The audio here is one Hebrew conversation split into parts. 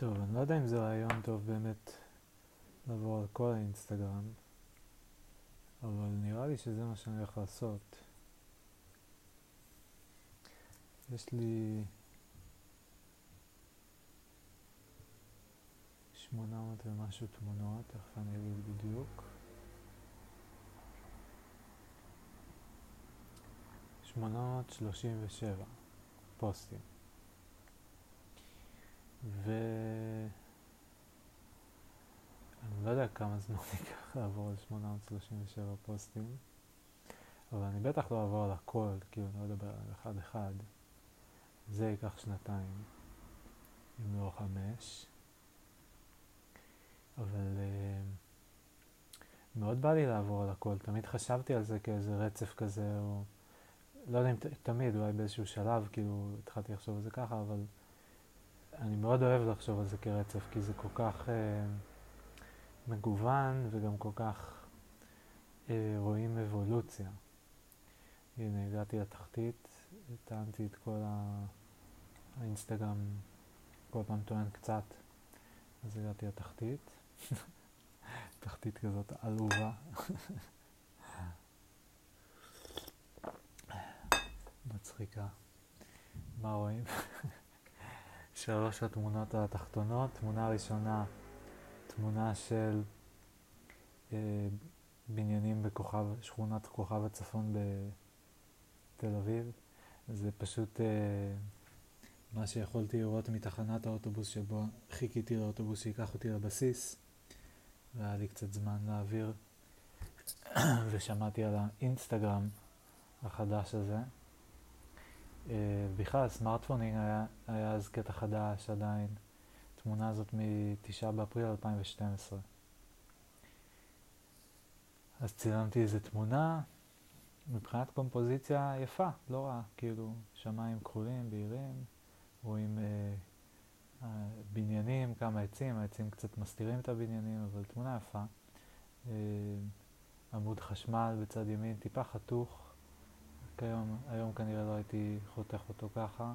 טוב, אני לא יודע אם זה רעיון טוב באמת לעבור על כל האינסטגרם, אבל נראה לי שזה מה שאני הולך לעשות. יש לי 800 ומשהו תמונות, תכף אני אגיד בדיוק. 837 פוסטים. ו... אני לא יודע כמה זמן ייקח לעבור על 837 פוסטים, אבל אני בטח לא אעבור על הכל, כאילו אני לא אדבר על אחד אחד. זה ייקח שנתיים, אם לא חמש. אבל uh, מאוד בא לי לעבור על הכל. תמיד חשבתי על זה כאיזה רצף כזה, או לא יודע אם תמיד, אולי באיזשהו שלב, כאילו התחלתי לחשוב על זה ככה, אבל אני מאוד אוהב לחשוב על זה כרצף, כי זה כל כך uh, מגוון וגם כל כך uh, רואים אבולוציה. הנה, הגעתי לתחתית, טענתי את כל ה... האינסטגרם, כל פעם טוען קצת, אז הגעתי לתחתית. תחתית כזאת עלובה. מצחיקה. מה רואים? שלוש התמונות התחתונות. תמונה ראשונה, תמונה של אה, בניינים בכוכב, שכונת כוכב הצפון בתל אביב. זה פשוט אה, מה שיכולתי לראות מתחנת האוטובוס שבו חיכיתי לאוטובוס שיקח אותי לבסיס. והיה לי קצת זמן להעביר, ושמעתי על האינסטגרם החדש הזה. אה, בכלל, סמארטפונים היה, היה אז קטע חדש עדיין. התמונה הזאת מ-9 באפריל 2012. אז צילמתי איזה תמונה, מבחינת קומפוזיציה יפה, לא רע, כאילו שמיים כחולים, בהירים, רואים אה, אה, בניינים, כמה עצים, העצים קצת מסתירים את הבניינים, אבל תמונה יפה. אה, עמוד חשמל בצד ימין, טיפה חתוך, כיום, היום כנראה לא הייתי חותך אותו ככה.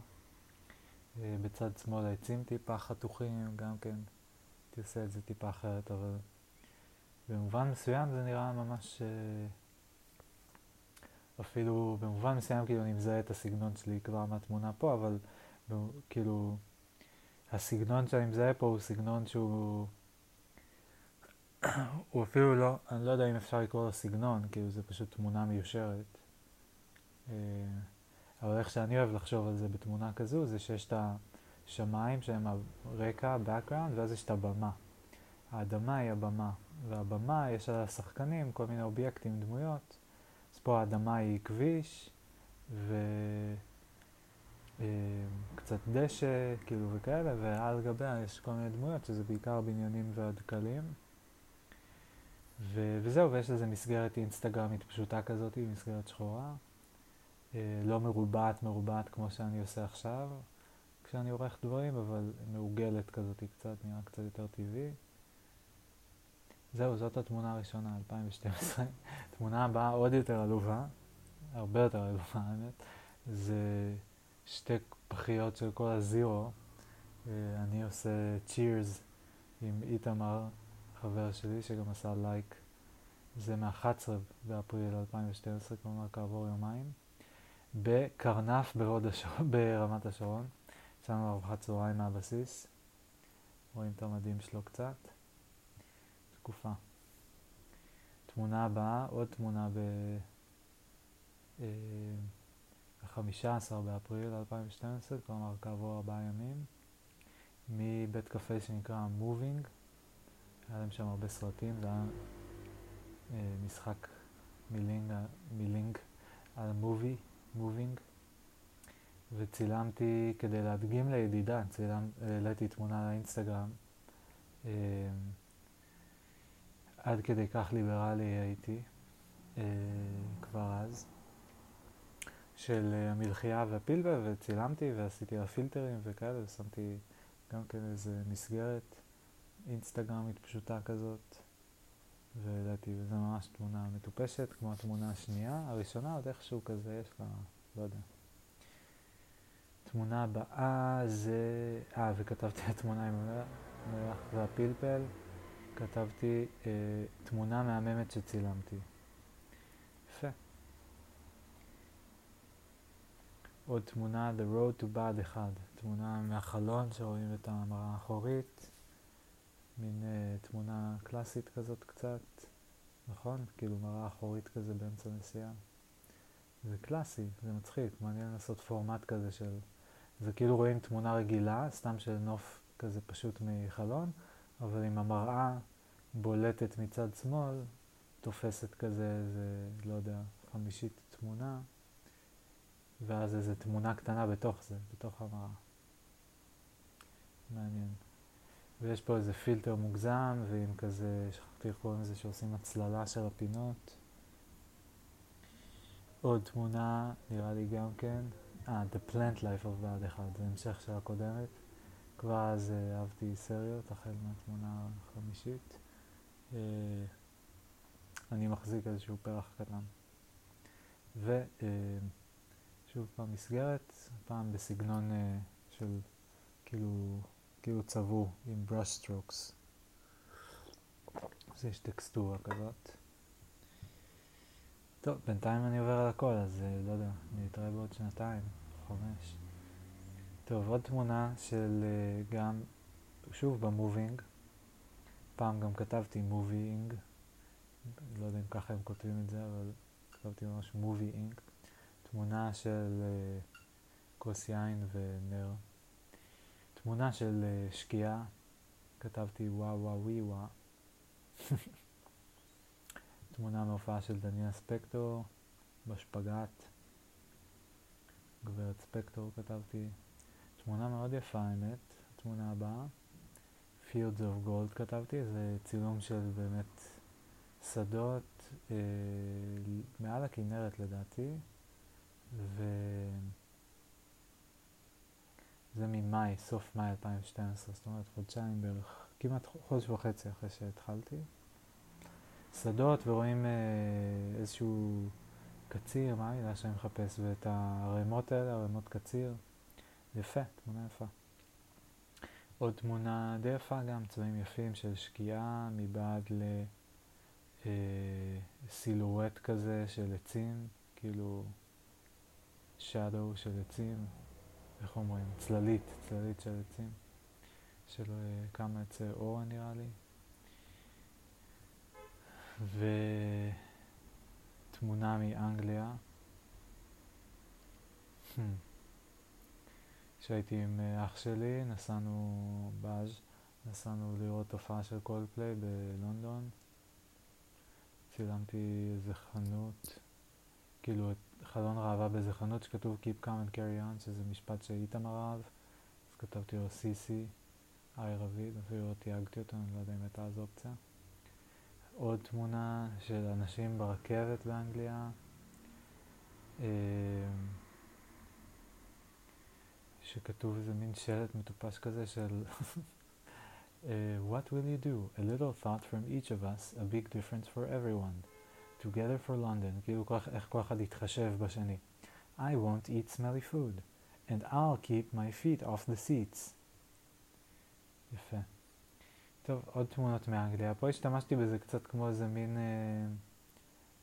אה, בצד שמאל העצים טיפה חתוכים, גם כן הייתי עושה את זה טיפה אחרת, אבל במובן מסוים זה נראה ממש... אפילו במובן מסוים כאילו אני מזהה את הסגנון שלי כבר מהתמונה פה, אבל כאילו הסגנון שאני מזהה פה הוא סגנון שהוא... הוא אפילו לא, אני לא יודע אם אפשר לקרוא לו סגנון, כאילו זה פשוט תמונה מיושרת. אה, אבל איך שאני אוהב לחשוב על זה בתמונה כזו, זה שיש את השמיים שהם הרקע, background, ואז יש את הבמה. האדמה היא הבמה, והבמה יש על השחקנים כל מיני אובייקטים, דמויות. אז פה האדמה היא כביש, ו... אה, דשא, כאילו וכאלה, ועל גביה יש כל מיני דמויות, שזה בעיקר בניינים והדקלים. ו- וזהו, ויש לזה מסגרת אינסטגרמית פשוטה כזאת, מסגרת שחורה. אה, לא מרובעת מרובעת כמו שאני עושה עכשיו, כשאני עורך דברים, אבל מעוגלת כזאת קצת, נראה קצת יותר טבעי. זהו, זאת התמונה הראשונה, 2012. תמונה הבאה עוד יותר עלובה, הרבה יותר עלובה האמת, זה שתי פחיות של כל הזירו. אה, אני עושה צ'ירס עם איתמר, חבר שלי, שגם עשה לייק. זה מ-11 באפריל 2012, כלומר כעבור יומיים. בקרנף השור... ברמת השרון. יצאנו ארוחת צהריים מהבסיס. רואים את המדים שלו קצת. תקופה. תמונה הבאה, עוד תמונה ב... אה, ב-15 באפריל 2012, כלומר כעבור ארבעה ימים, מבית קפה שנקרא מובינג. היה להם שם הרבה סרטים, זה היה אה, משחק מילים, מילים על movie, moving. וצילמתי כדי להדגים לידידה, צילם, העליתי תמונה לאינסטגרם. אה, עד כדי כך ליברלי הייתי אה, כבר אז. של אה, המלחייה והפלווה, וצילמתי ועשיתי לה פילטרים וכאלה, ושמתי גם כן איזה מסגרת אינסטגרמית פשוטה כזאת, והעליתי, וזו ממש תמונה מטופשת, כמו התמונה השנייה. הראשונה עוד איכשהו כזה, יש לה, לא יודע. תמונה הבאה זה אה, וכתבתי התמונה עם המלח והפלפל, כתבתי אה, תמונה מהממת שצילמתי. יפה. עוד תמונה, The Road to Bad 1, תמונה מהחלון שרואים את המראה האחורית, מין uh, תמונה קלאסית כזאת קצת, נכון? כאילו מראה אחורית כזה באמצע נסיעה. זה קלאסי, זה מצחיק, מעניין לעשות פורמט כזה של... זה כאילו רואים תמונה רגילה, סתם של נוף כזה פשוט מחלון, אבל עם המראה בולטת מצד שמאל, תופסת כזה, איזה, לא יודע, חמישית תמונה, ואז איזו תמונה קטנה בתוך זה, בתוך המראה. מעניין. ויש פה איזה פילטר מוגזם, ועם כזה, שכחתי איך קוראים לזה, שעושים הצללה של הפינות. עוד תמונה, נראה לי גם כן, אה, The Plant Life of Bad אחד, זה המשך של הקודמת. כבר אז אה, אהבתי סריות, החל מהתמונה החמישית. אה, אני מחזיק איזשהו פרח קטן. ושוב פעם מסגרת, פעם בסגנון של כאילו, כאילו צבעו עם brush strokes. אז יש טקסטורה כזאת. טוב, בינתיים אני עובר על הכל, אז לא יודע, אני אתראה בעוד שנתיים, חמש. טוב, עוד תמונה של גם, שוב במובינג, פעם גם כתבתי מובינג, לא יודע אם ככה הם כותבים את זה, אבל כתבתי ממש מובינג, תמונה של כוס יין ונר, תמונה של שקיעה, כתבתי וואו וואו ווי וואו. תמונה מהופעה של דניאל ספקטור בשפגאט. גברת ספקטור כתבתי. תמונה מאוד יפה האמת, התמונה הבאה. Fields of Gold כתבתי, זה צילום של באמת שדות אה, מעל הכנרת לדעתי, וזה ממאי, סוף מאי 2012, זאת אומרת חודשיים בערך, כמעט חודש וחצי אחרי שהתחלתי. שדות ורואים אה, איזשהו קציר, מה המילה שאני מחפש, ואת הערימות האלה, ערימות קציר. יפה, תמונה יפה. עוד תמונה די יפה גם, צבעים יפים של שקיעה מבעד לסילואט אה, כזה של עצים, כאילו shadow של עצים, איך אומרים? צללית, צללית של עצים, של אה, כמה עצי אור נראה לי. ותמונה מאנגליה. Hmm. כשהייתי עם אה, אח שלי, נסענו באז', נסענו לראות תופעה של קולפליי בלונדון. צילמתי איזה חנות, כאילו חלון ראווה באיזה חנות שכתוב Keep come and carry on, שזה משפט שאיתמר אהב, אז כתבתי לו סיסי, היי רביד, אפילו לא תייגתי אותו, אני לא יודע אם הייתה אז אופציה. עוד תמונה של אנשים ברכבת באנגליה. אה, שכתוב איזה מין שלט מטופש כזה של uh, What will you do? A little thought from each of us, a big difference for everyone. Together for London, כאילו איך כל אחד יתחשב בשני. I won't eat smelly food, and I'll keep my feet off the seats. יפה. טוב, עוד תמונות מאנגליה. פה השתמשתי בזה קצת כמו איזה מין אה,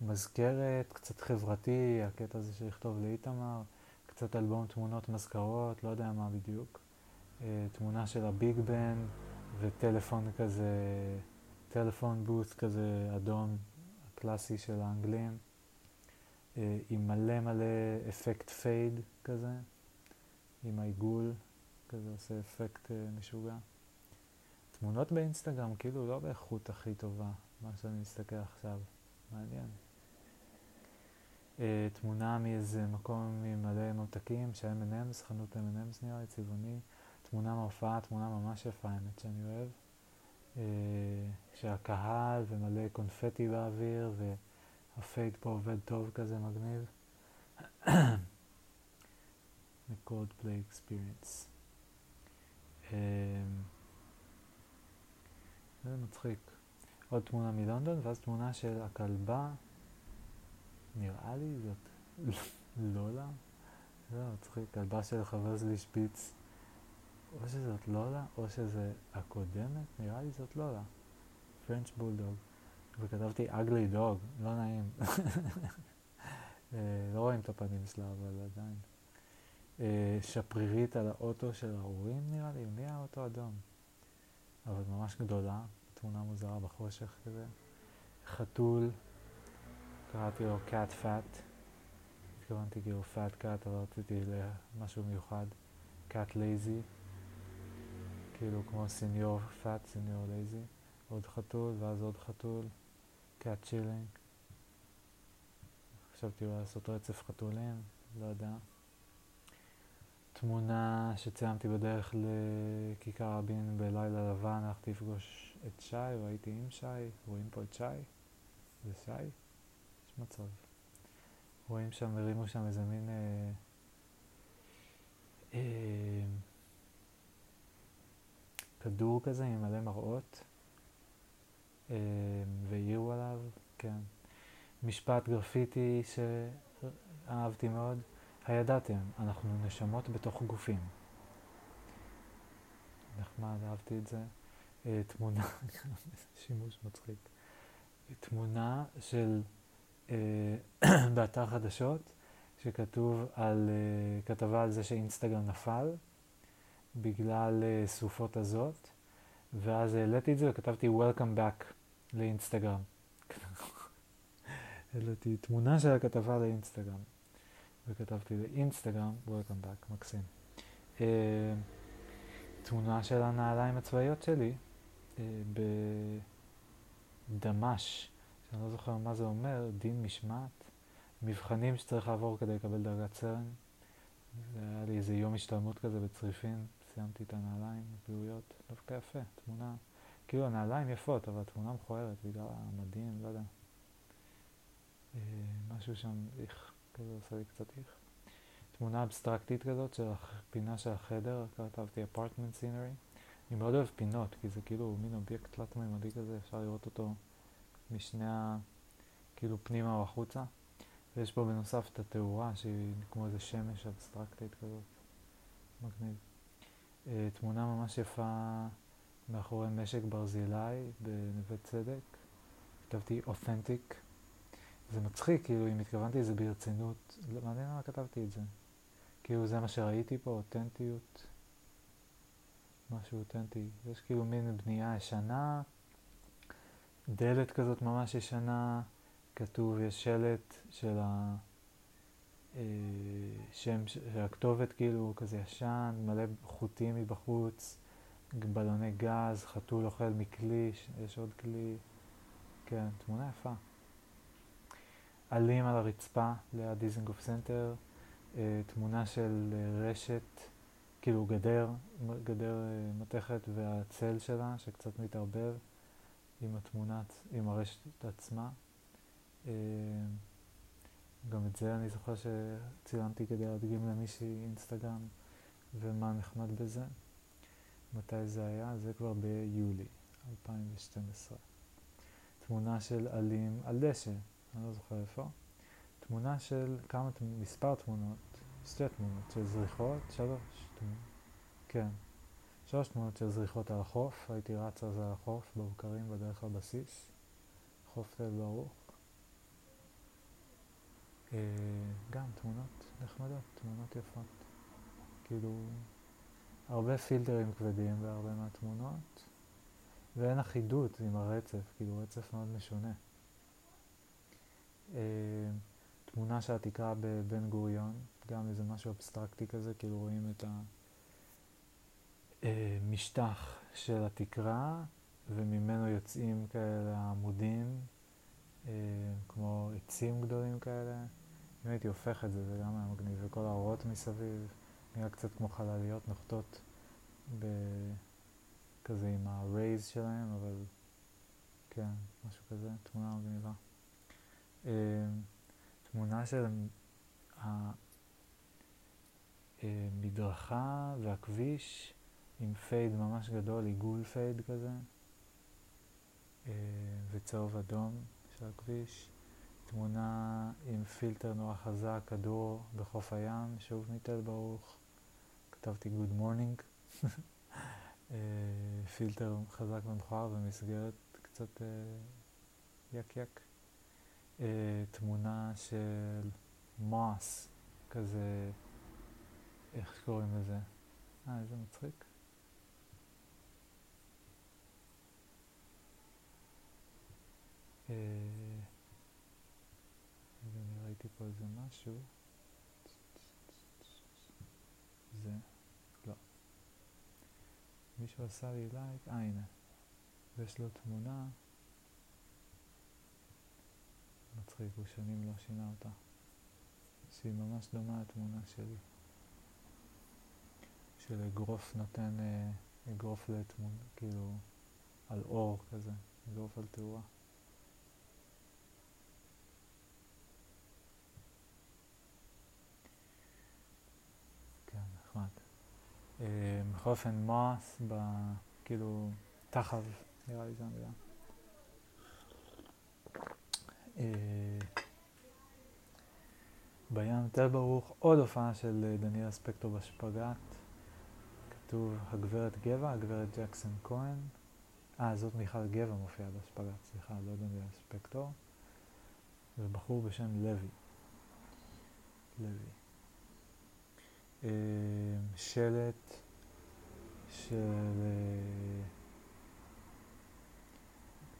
מזכרת, קצת חברתי, הקטע הזה של לכתוב לאיתמר. קצת אלבום תמונות מזכרות, לא יודע מה בדיוק. אה, תמונה של הביג בן וטלפון כזה, טלפון בוס כזה אדום, הקלאסי של האנגלים, אה, עם מלא מלא אפקט פייד כזה, עם העיגול, כזה עושה אפקט אה, משוגע. תמונות באינסטגרם כאילו לא באיכות הכי טובה, מה שאני מסתכל עכשיו, מעניין. אה, תמונה מאיזה מקום עם מלא ממתקים, ש-M&M's, חנות M&M's נראה לי, צבעוני, תמונה מהופעה, תמונה ממש יפה האמת שאני אוהב, אה, שהקהל ומלא קונפטי באוויר והפייד פה עובד טוב כזה מגניב. The Coldplay Experience. אה, זה מצחיק. עוד תמונה מלונדון, ואז תמונה של הכלבה נראה לי זאת לולה. זה מצחיק, כלבה של חבר שלי שפיץ. או שזאת לולה, או שזה הקודמת, נראה לי זאת לולה. פרנץ' בולדוג. וכתבתי ugly dog, לא נעים. אה, לא רואים את הפנים שלה, אבל עדיין. אה, שפרירית על האוטו של ההורים נראה לי, מי האוטו אדום? אבל ממש גדולה, תמונה מוזרה בחושך כזה. חתול, קראתי לו cat fat, התכוונתי כאילו fat cat, אבל רציתי למשהו מיוחד, cat lazy, כאילו כמו סניור fat, סניור lazy, עוד חתול ואז עוד חתול, cat chilling. חשבתי אולי לעשות רצף חתולים, לא יודע. תמונה שציימתי בדרך לכיכר רבין בלילה לבן, הלכתי לפגוש את שי, או הייתי עם שי, רואים פה את שי? זה שי? יש מצב. רואים שם, הרימו שם איזה מין... אה, אה, כדור כזה עם מלא מראות, אה, והעירו עליו, כן. משפט גרפיטי שאהבתי מאוד. הידעתם, אנחנו נשמות בתוך גופים. נחמד, אהבתי את זה. אה, תמונה, שימוש מצחיק. תמונה של, אה, באתר חדשות, שכתוב על, כתבה על זה שאינסטגרם נפל בגלל סופות הזאת, ואז העליתי את זה וכתבתי Welcome back לאינסטגרם. העליתי תמונה של הכתבה לאינסטגרם. וכתבתי לאינסטגרם, Welcome back, מקסים. Uh, תמונה של הנעליים הצבאיות שלי uh, בדמש, שאני לא זוכר מה זה אומר, דין משמעת, מבחנים שצריך לעבור כדי לקבל דרגת סרן. היה לי איזה יום השתלמות כזה בצריפין, סיימתי את הנעליים, גלויות, דווקא יפה, תמונה, כאילו הנעליים יפות, אבל תמונה מכוערת בגלל המדים, לא יודע. Uh, משהו שם, איך. כזה עושה לי קצת איך. תמונה אבסטרקטית כזאת של הפינה של החדר, כתבתי אפרטמנט סינרי. אני מאוד אוהב פינות, כי זה כאילו מין אובייקט תלת-ממדי כזה, אפשר לראות אותו משני ה... כאילו פנימה או החוצה. ויש פה בנוסף את התאורה שהיא כמו איזה שמש אבסטרקטית כזאת. מגניב. Uh, תמונה ממש יפה מאחורי משק ברזילי בנווה צדק. כתבתי אותנטיק. זה מצחיק, כאילו, אם התכוונתי לזה ברצינות, מעניין למה כתבתי את זה. כאילו, זה מה שראיתי פה, אותנטיות, משהו אותנטי. יש כאילו מין בנייה ישנה, דלת כזאת ממש ישנה, כתוב, יש שלט של ה... אה, שם, של הכתובת כאילו כזה ישן, מלא חוטים מבחוץ, בלוני גז, חתול אוכל מכלי, יש עוד כלי, כן, תמונה יפה. עלים על הרצפה ליד דיזנגוף סנטר, אה, תמונה של אה, רשת, כאילו גדר, גדר מתכת והצל שלה שקצת מתערבב עם התמונה, עם הרשת עצמה. גם את זה אני זוכר שצילמתי כדי להדגים למישהי אינסטגרם ומה נחמד בזה. מתי זה היה? זה כבר ביולי 2012. תמונה של עלים על דשא, אני לא זוכר איפה, תמונה של כמה, מספר תמונות, שתי תמונות של זריחות, שלוש תמונות, כן, שלוש תמונות של זריחות על החוף, הייתי רץ זה על החוף, בבקרים בדרך לבסיס, חוף תל ברוך. אה, גם תמונות נחמדות, תמונות יפות. כאילו, הרבה פילטרים כבדים בהרבה מהתמונות, ואין אחידות עם הרצף, כאילו רצף מאוד משונה. אה, תמונה התקרה בבן גוריון, גם איזה משהו אבסטרקטי כזה, כאילו רואים את המשטח של התקרה וממנו יוצאים כאלה עמודים, אה, כמו עצים גדולים כאלה. אם הייתי הופך את זה, זה גם היה מגניב, וכל האורות מסביב, נראה קצת כמו חלליות נוחתות כזה עם ה-rays שלהם, אבל כן, משהו כזה, תמונה מגניבה. אה, תמונה של המדרכה והכביש עם fade ממש גדול, עיגול fade כזה, אה, וצהוב אדום של הכביש. תמונה עם פילטר נורא חזק, כדור בחוף הים, שוב מתל ברוך. כתבתי Good Morning. אה, פילטר חזק ומכוער ומסגרת קצת אה, יק יק. תמונה של מוס, כזה, איך קוראים לזה? אה, איזה מצחיק. אני ראיתי פה איזה משהו. זה, לא. מישהו עשה לי לייק, אה הנה. ויש לו תמונה. מצחיק, הוא שנים לא שינה אותה. שהיא ממש דומה לתמונה שלי. של אגרוף נותן אה, אגרוף לתמונה, כאילו, על אור כזה, אגרוף על תאורה. אה, בכל אופן מוס. כאילו תחב, נראה לי זו המילה. אה, בים תל ברוך, עוד הופעה של אה, דניאל ספקטור בשפגאט. כתוב הגברת גבע, הגברת ג'קסון כהן. אה, זאת מיכל גבע מופיעה בשפגאט, סליחה, לא דניאל ספקטור. ובחור בשם לוי. לוי. אה, שלט של אה,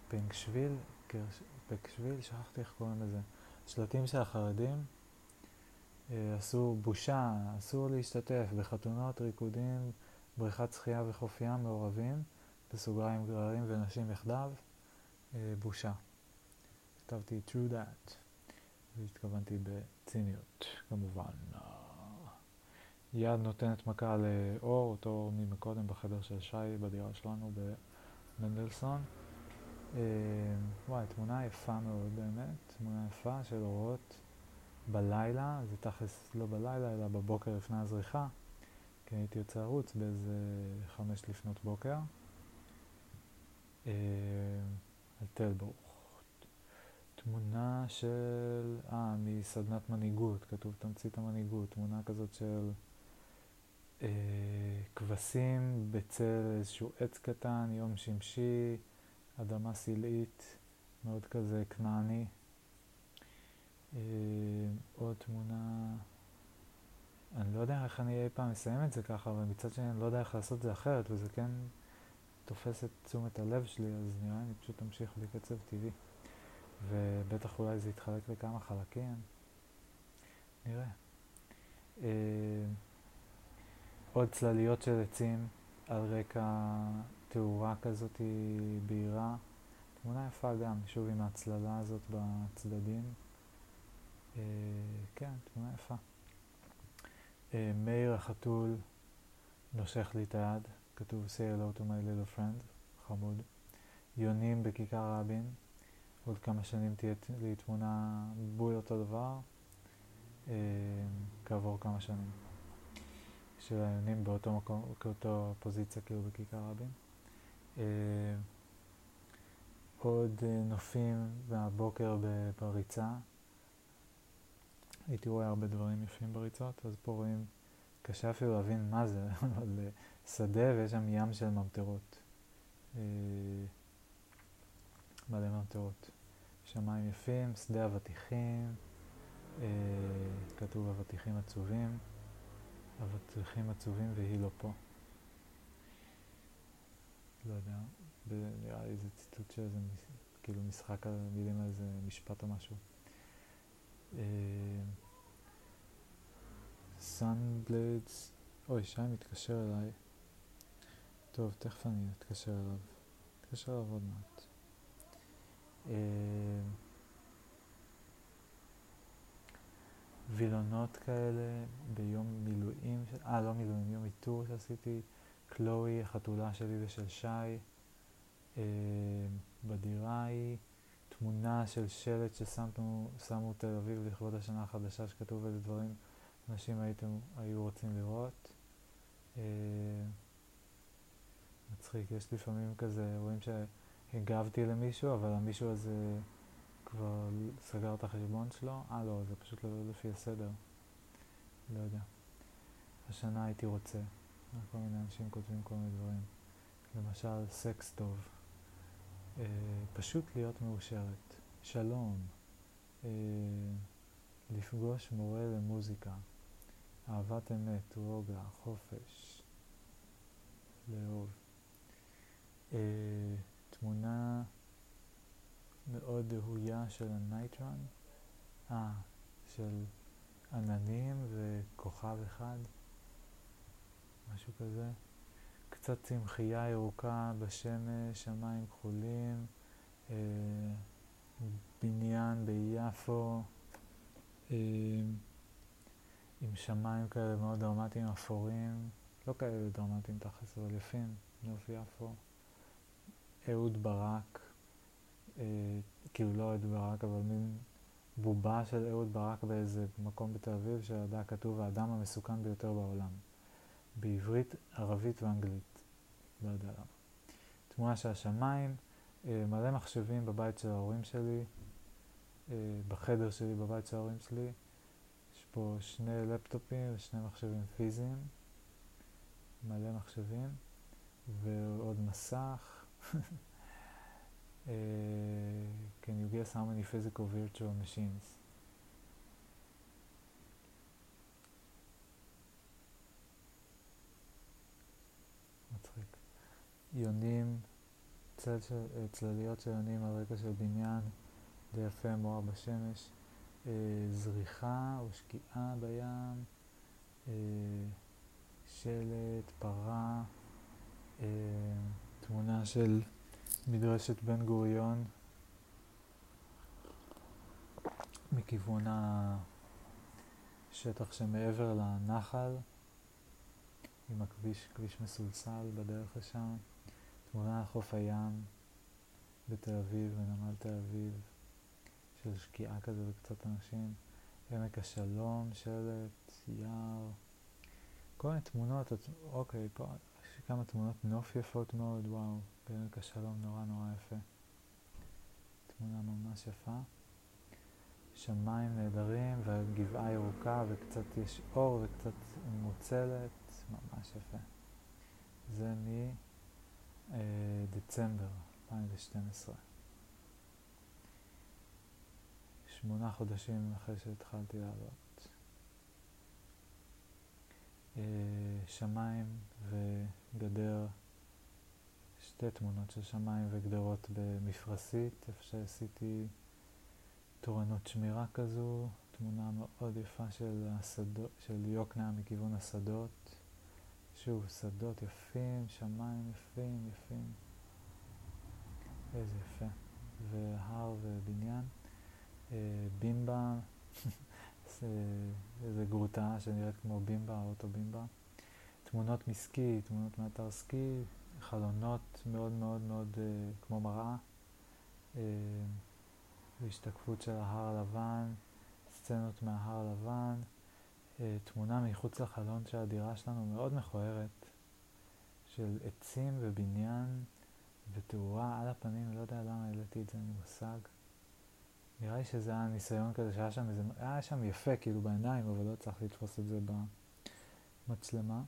פנקשוויל, פנקשוויל, שכחתי איך קוראים לזה, שלטים של החרדים אה, עשו בושה, אסור להשתתף בחתונות, ריקודים, בריכת שחייה וחוף ים מעורבים, בסוגריים גררים ונשים יחדיו, בושה. כתבתי true that, והתכוונתי בציניות, כמובן. יד נותנת מכה לאור, אותו ממקודם בחדר של שי בדירה שלנו במנדלסון. אה, וואי, תמונה יפה מאוד באמת, תמונה יפה של אורות בלילה, זה תכלס לא בלילה אלא בבוקר לפני הזריחה, כי הייתי יוצא לרוץ באיזה חמש לפנות בוקר. אה, על ברוך. תמונה של, אה, מסדנת מנהיגות, כתוב תמצית המנהיגות, תמונה כזאת של אה, כבשים בצל איזשהו עץ קטן, יום שמשי, אדמה סלעית, מאוד כזה כנעני. אה, עוד תמונה, אני לא יודע איך אני אי פעם אסיים את זה ככה, אבל מצד שני אני לא יודע איך לעשות את זה אחרת, וזה כן תופס את תשומת הלב שלי, אז נראה לי פשוט אמשיך בקצב טבעי. ובטח אולי זה יתחלק לכמה חלקים, נראה. אה, עוד צלליות של עצים על רקע תאורה כזאת בהירה. תמונה יפה גם, שוב עם ההצללה הזאת בצדדים. אה, כן, תמונה יפה. אה, מאיר החתול נושך לי את היד, כתוב say hello to my little friend, חמוד. יונים בכיכר רבין, עוד כמה שנים תהיה לי תמונה בוי אותו דבר, אה, כעבור כמה שנים. של היונים באותו מקום, כאותו פוזיציה כאילו בכיכר רבין. אה, עוד אה, נופים מהבוקר בריצה. הייתי רואה הרבה דברים יפים בריצות, אז פה רואים, קשה אפילו להבין מה זה, אבל אה, שדה ויש שם ים של ממטרות. מלא ממטרות. שמיים יפים, שדה אבטיחים, כתוב אבטיחים עצובים. אבטיחים עצובים והיא לא פה. לא יודע, נראה לי זה ציטוט של איזה, כאילו משחק על מילים על איזה משפט או משהו. סאנבלדס, אה, אוי, שי מתקשר אליי. טוב, תכף אני אתקשר אליו. אתקשר אליו עוד מעט. וילונות כאלה ביום מילואים, אה לא מילואים, יום איתור שעשיתי, קלואי, החתולה שלי ושל שי, אה, בדירה היא, תמונה של שלט ששמו תל אביב לכבוד השנה החדשה שכתוב איזה דברים אנשים הייתם, היו רוצים לראות. אה, מצחיק, יש לפעמים כזה, רואים שהגבתי למישהו, אבל המישהו הזה כבר סגר את החשבון שלו? אה לא, זה פשוט לא לפי הסדר. לא יודע. השנה הייתי רוצה. כל מיני אנשים כותבים כל מיני דברים. למשל, סקס טוב. אה, פשוט להיות מאושרת. שלום. אה, לפגוש מורה למוזיקה. אהבת אמת, רוגע, חופש. לאהוב. אה, תמונה מאוד דהויה של הנייטרון. אה, של עננים וכוכב אחד. משהו כזה. קצת צמחייה ירוקה בשמש, שמיים כחולים, אה, בניין ביפו, אה, עם שמיים כאלה מאוד דרמטיים אפורים, לא כאלה דרמטיים תכלס, אבל יפים, נוף יפו. אהוד ברק, אה, כאילו לא אהוד ברק, אבל מין בובה של אהוד ברק באיזה מקום בתל אביב, שעדה כתוב האדם המסוכן ביותר בעולם. בעברית, ערבית ואנגלית. לא יודע למה. תמונה של השמיים, אה, מלא מחשבים בבית של ההורים שלי, אה, בחדר שלי בבית של ההורים שלי. יש פה שני לפטופים ושני מחשבים פיזיים, מלא מחשבים, ועוד מסך. uh, can you guess how many physical virtual machines? מצחיק. יונים, צל של, צלליות של יונים על רקע של בניין, די יפה, מואר בשמש, אה, זריחה או שקיעה בים, אה, שלט, פרה, אה, תמונה של מדרשת בן גוריון מכיוון השטח שמעבר לנחל. עם הכביש, כביש מסולסל בדרך לשם, תמונה על חוף הים בתל אביב, בנמל תל אביב, של שקיעה כזה וקצת אנשים, עמק השלום, שלט, יער, כל מיני תמונות, אוקיי, פה יש כמה תמונות נוף יפות מאוד, וואו, בעמק השלום נורא נורא יפה. תמונה ממש יפה. שמיים נהדרים והגבעה ירוקה וקצת יש אור וקצת מוצלת. ממש יפה. זה מדצמבר 2012. שמונה חודשים אחרי שהתחלתי לעלות. אה, שמיים וגדר, שתי תמונות של שמיים וגדרות במפרשית, איפה שעשיתי תורנות שמירה כזו, תמונה מאוד יפה של, השדות, של יוקנעם מכיוון השדות. שוב, שדות יפים, שמיים יפים, יפים. איזה יפה. והר ובניין. אה, בימבה, איזה גרוטה שנראית כמו בימבה, אוטו בימבה. תמונות מסקי, תמונות מאתר סקי, חלונות מאוד מאוד מאוד אה, כמו מראה. אה, והשתקפות של ההר הלבן, סצנות מההר הלבן. אה, תמונה מחוץ לחלון של הדירה שלנו מאוד מכוערת, של עצים ובניין ותאורה על הפנים, לא יודע למה העליתי את זה, אין מושג. נראה לי שזה היה ניסיון כזה שהיה שם איזה, היה שם יפה כאילו בעיניים, אבל לא הצלחתי לתפוס את זה במצלמה.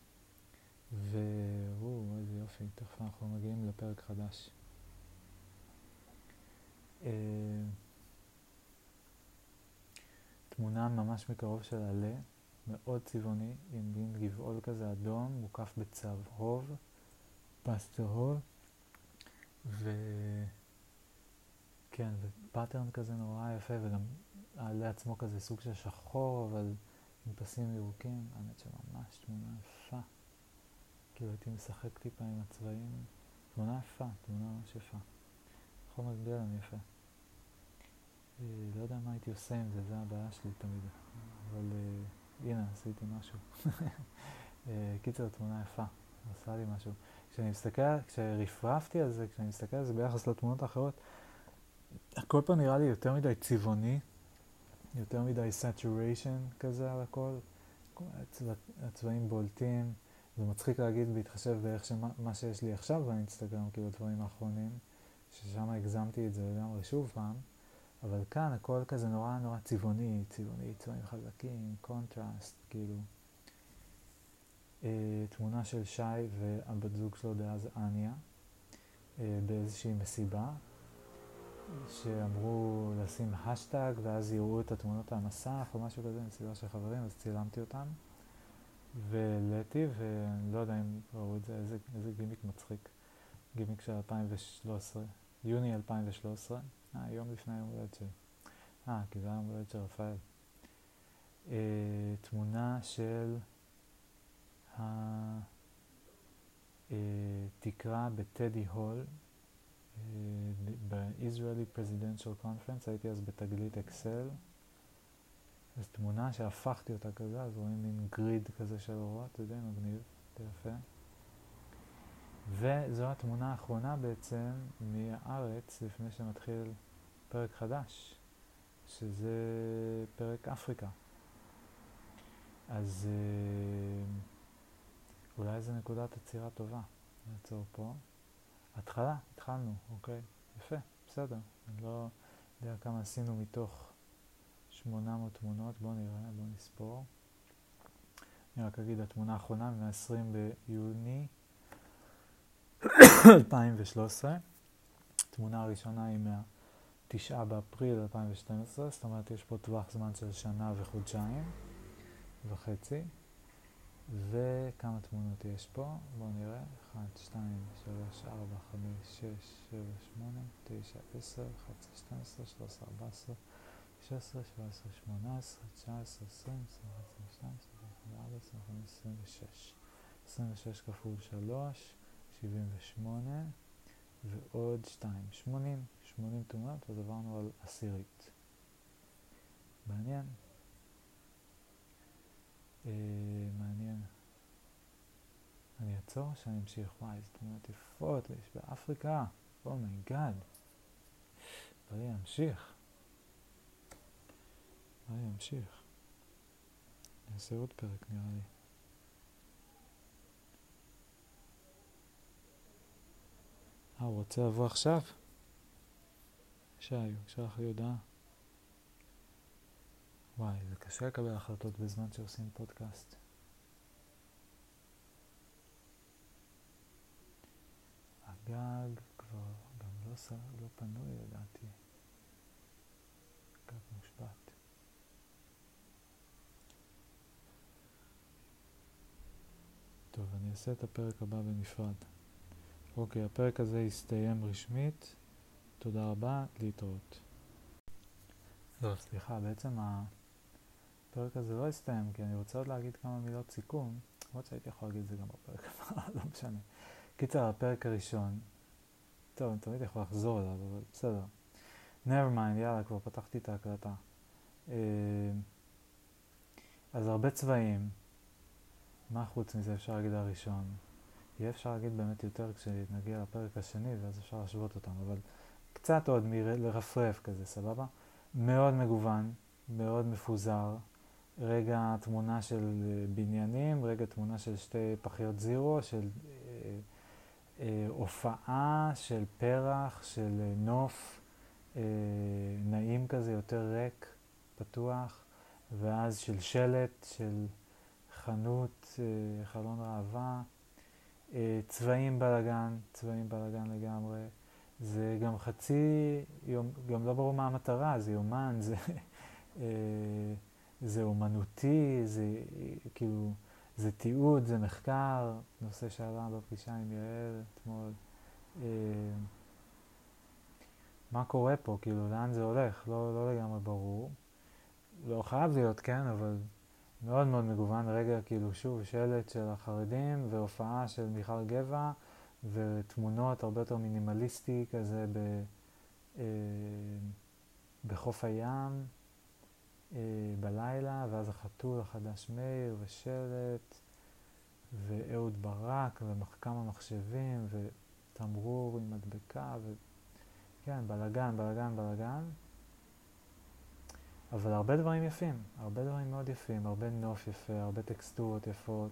והוא, איזה יופי, תכף אנחנו מגיעים לפרק חדש. אה, תמונה ממש מקרוב של עלה. מאוד צבעוני, עם מין גבעול כזה אדום, מוקף בצהוב, פס צהוב, וכן, ופאטרן כזה נורא יפה, וגם העלה עצמו כזה סוג של שחור, אבל עם פסים ירוקים, האמת שממש תמונה יפה. כאילו הייתי משחק טיפה עם הצבעים, תמונה יפה, תמונה ממש יפה. חומר גלם יפה. אה, לא יודע מה הייתי עושה עם זה, זה הבעיה שלי תמיד, אבל... אה, הנה, עשיתי משהו. אה, קיצר, תמונה יפה, עשה לי משהו. כשאני מסתכל, כשרפרפתי על זה, כשאני מסתכל על זה ביחס לתמונות האחרות, הכל פה נראה לי יותר מדי צבעוני, יותר מדי saturation כזה על הכל. הצבעים בולטים, זה מצחיק להגיד בהתחשב באיך שמה שיש לי עכשיו באינסטגרם, כאילו הדברים האחרונים, ששם הגזמתי את זה לגמרי שוב פעם. אבל כאן הכל כזה נורא נורא צבעוני, צבעוני, צבעים חזקים, קונטרסט, כאילו. אה, תמונה של שי והבת זוג שלו דאז אניה אה, באיזושהי מסיבה, שאמרו לשים האשטג ואז יראו את התמונות על המסך או משהו כזה, מסיבה של חברים, אז צילמתי אותם והעליתי, ואני לא יודע אם ראו את זה, איזה, איזה גימיק מצחיק. גימיק של 2013, יוני 2013, אה, יום לפני יום הולדת שלי. אה, כי זה היה יום הולדת של רפאל. אה, תמונה של התקרה בטדי הול, אה, ב-Israeli Presidential Conference, הייתי אז בתגלית אקסל. אז תמונה שהפכתי אותה כזה, אז רואים מין גריד כזה של אורות, זה די מגניב, די יפה. וזו התמונה האחרונה בעצם מהארץ לפני שמתחיל פרק חדש, שזה פרק אפריקה. אז אה, אולי זו נקודת עצירה טובה. נעצור פה. התחלה, התחלנו, אוקיי? יפה, בסדר. אני לא יודע כמה עשינו מתוך 800 תמונות, בואו נראה, בואו נספור. אני רק אגיד, התמונה האחרונה מ-20 ביוני 2013. התמונה הראשונה היא מה-9 באפריל 2012, זאת אומרת יש פה טווח זמן של שנה וחודשיים וחצי. וכמה תמונות יש פה? בואו נראה. 1, 2, 3, 4, 5, 6, 7, 8, 9, 10, 11, 12, 13, 14, 16, 17, 18, 19, 20, 21, 22, 24, 25, 26. 26 כפול 3, 78, ועוד 2, 80, 80 תמונות, אז עברנו על עשירית. מעניין. אה, מעניין. אני אעצור שאני אמשיך? וואי, איזה תמונות יפות יש באפריקה. Oh my god. בואי אמשיך. בואי אמשיך. אני אעשה עוד פרק נראה לי. אה, הוא רוצה לבוא עכשיו? שי, הוא שלח לי הודעה. וואי, זה קשה לקבל החלטות בזמן שעושים פודקאסט. הגג כבר גם לא. לא פנוי לדעתי. טוב, אני אעשה את הפרק הבא בנפרד. אוקיי, הפרק הזה הסתיים רשמית. תודה רבה, להתראות. לא, סליחה, בעצם הפרק הזה לא הסתיים, כי אני רוצה עוד להגיד כמה מילות סיכום, למרות שהייתי יכול להגיד את זה גם בפרק הבא, לא משנה. קיצר, הפרק הראשון, טוב, אני תמיד יכול לחזור אליו, אבל בסדר. never mind, יאללה, כבר פתחתי את ההקלטה. אה, אז הרבה צבעים, מה חוץ מזה אפשר להגיד הראשון? יהיה אפשר להגיד באמת יותר כשנגיע לפרק השני, ואז אפשר להשוות אותם, אבל קצת עוד מלרפרף כזה, סבבה? מאוד מגוון, מאוד מפוזר. רגע תמונה של אה, בניינים, רגע תמונה של שתי פחיות זירו, של אה, אה, הופעה, של פרח, של אה, נוף אה, נעים כזה, יותר ריק, פתוח, ואז של שלט, של חנות, אה, חלון ראווה. אה, צבעים בלאגן, צבעים בלאגן לגמרי. זה גם חצי, יום, גם לא ברור מה המטרה, זה יומן, זה, אה, זה אומנותי, זה כאילו, זה תיעוד, זה מחקר, נושא שעלה בפגישה עם יעל אתמול. מה קורה פה, כאילו, לאן זה הולך? לא, לא לגמרי ברור. לא חייב להיות, כן, אבל מאוד מאוד מגוון. רגע, כאילו, שוב, שלט של החרדים והופעה של מיכל גבע ותמונות הרבה יותר מינימליסטי כזה ב, אה, בחוף הים אה, בלילה, ואז החתול החדש מאיר ושלט ואהוד ברק וכמה מחשבים ותמרור עם מדבקה וכן, בלגן, בלגן, בלגן. אבל הרבה דברים יפים, הרבה דברים מאוד יפים, הרבה נוף יפה, הרבה טקסטורות יפות,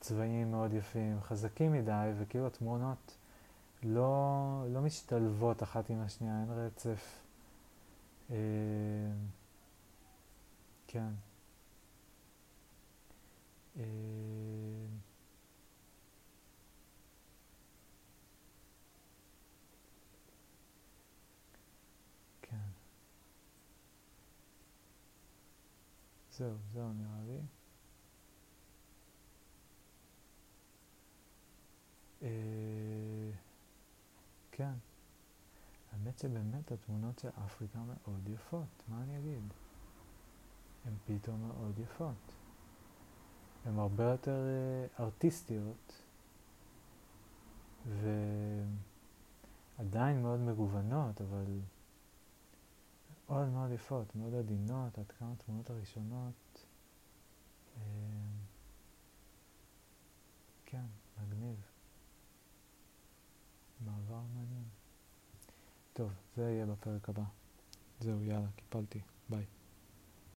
צבעים מאוד יפים, חזקים מדי, וכאילו התמונות לא, לא משתלבות אחת עם השנייה, אין רצף. אה, כן. זהו, זהו נראה לי. אה, כן. האמת שבאמת התמונות של אפריקה מאוד יפות, מה אני אגיד? הן פתאום מאוד יפות. הן הרבה יותר אה, ארטיסטיות ועדיין מאוד מגוונות, אבל מאוד מאוד יפות, מאוד עדינות, עד כמה התמונות הראשונות. אה, כן, מגניב. מעבר מעניין. טוב, זה יהיה בפרק הבא. זהו, יאללה, קיפלתי. ביי.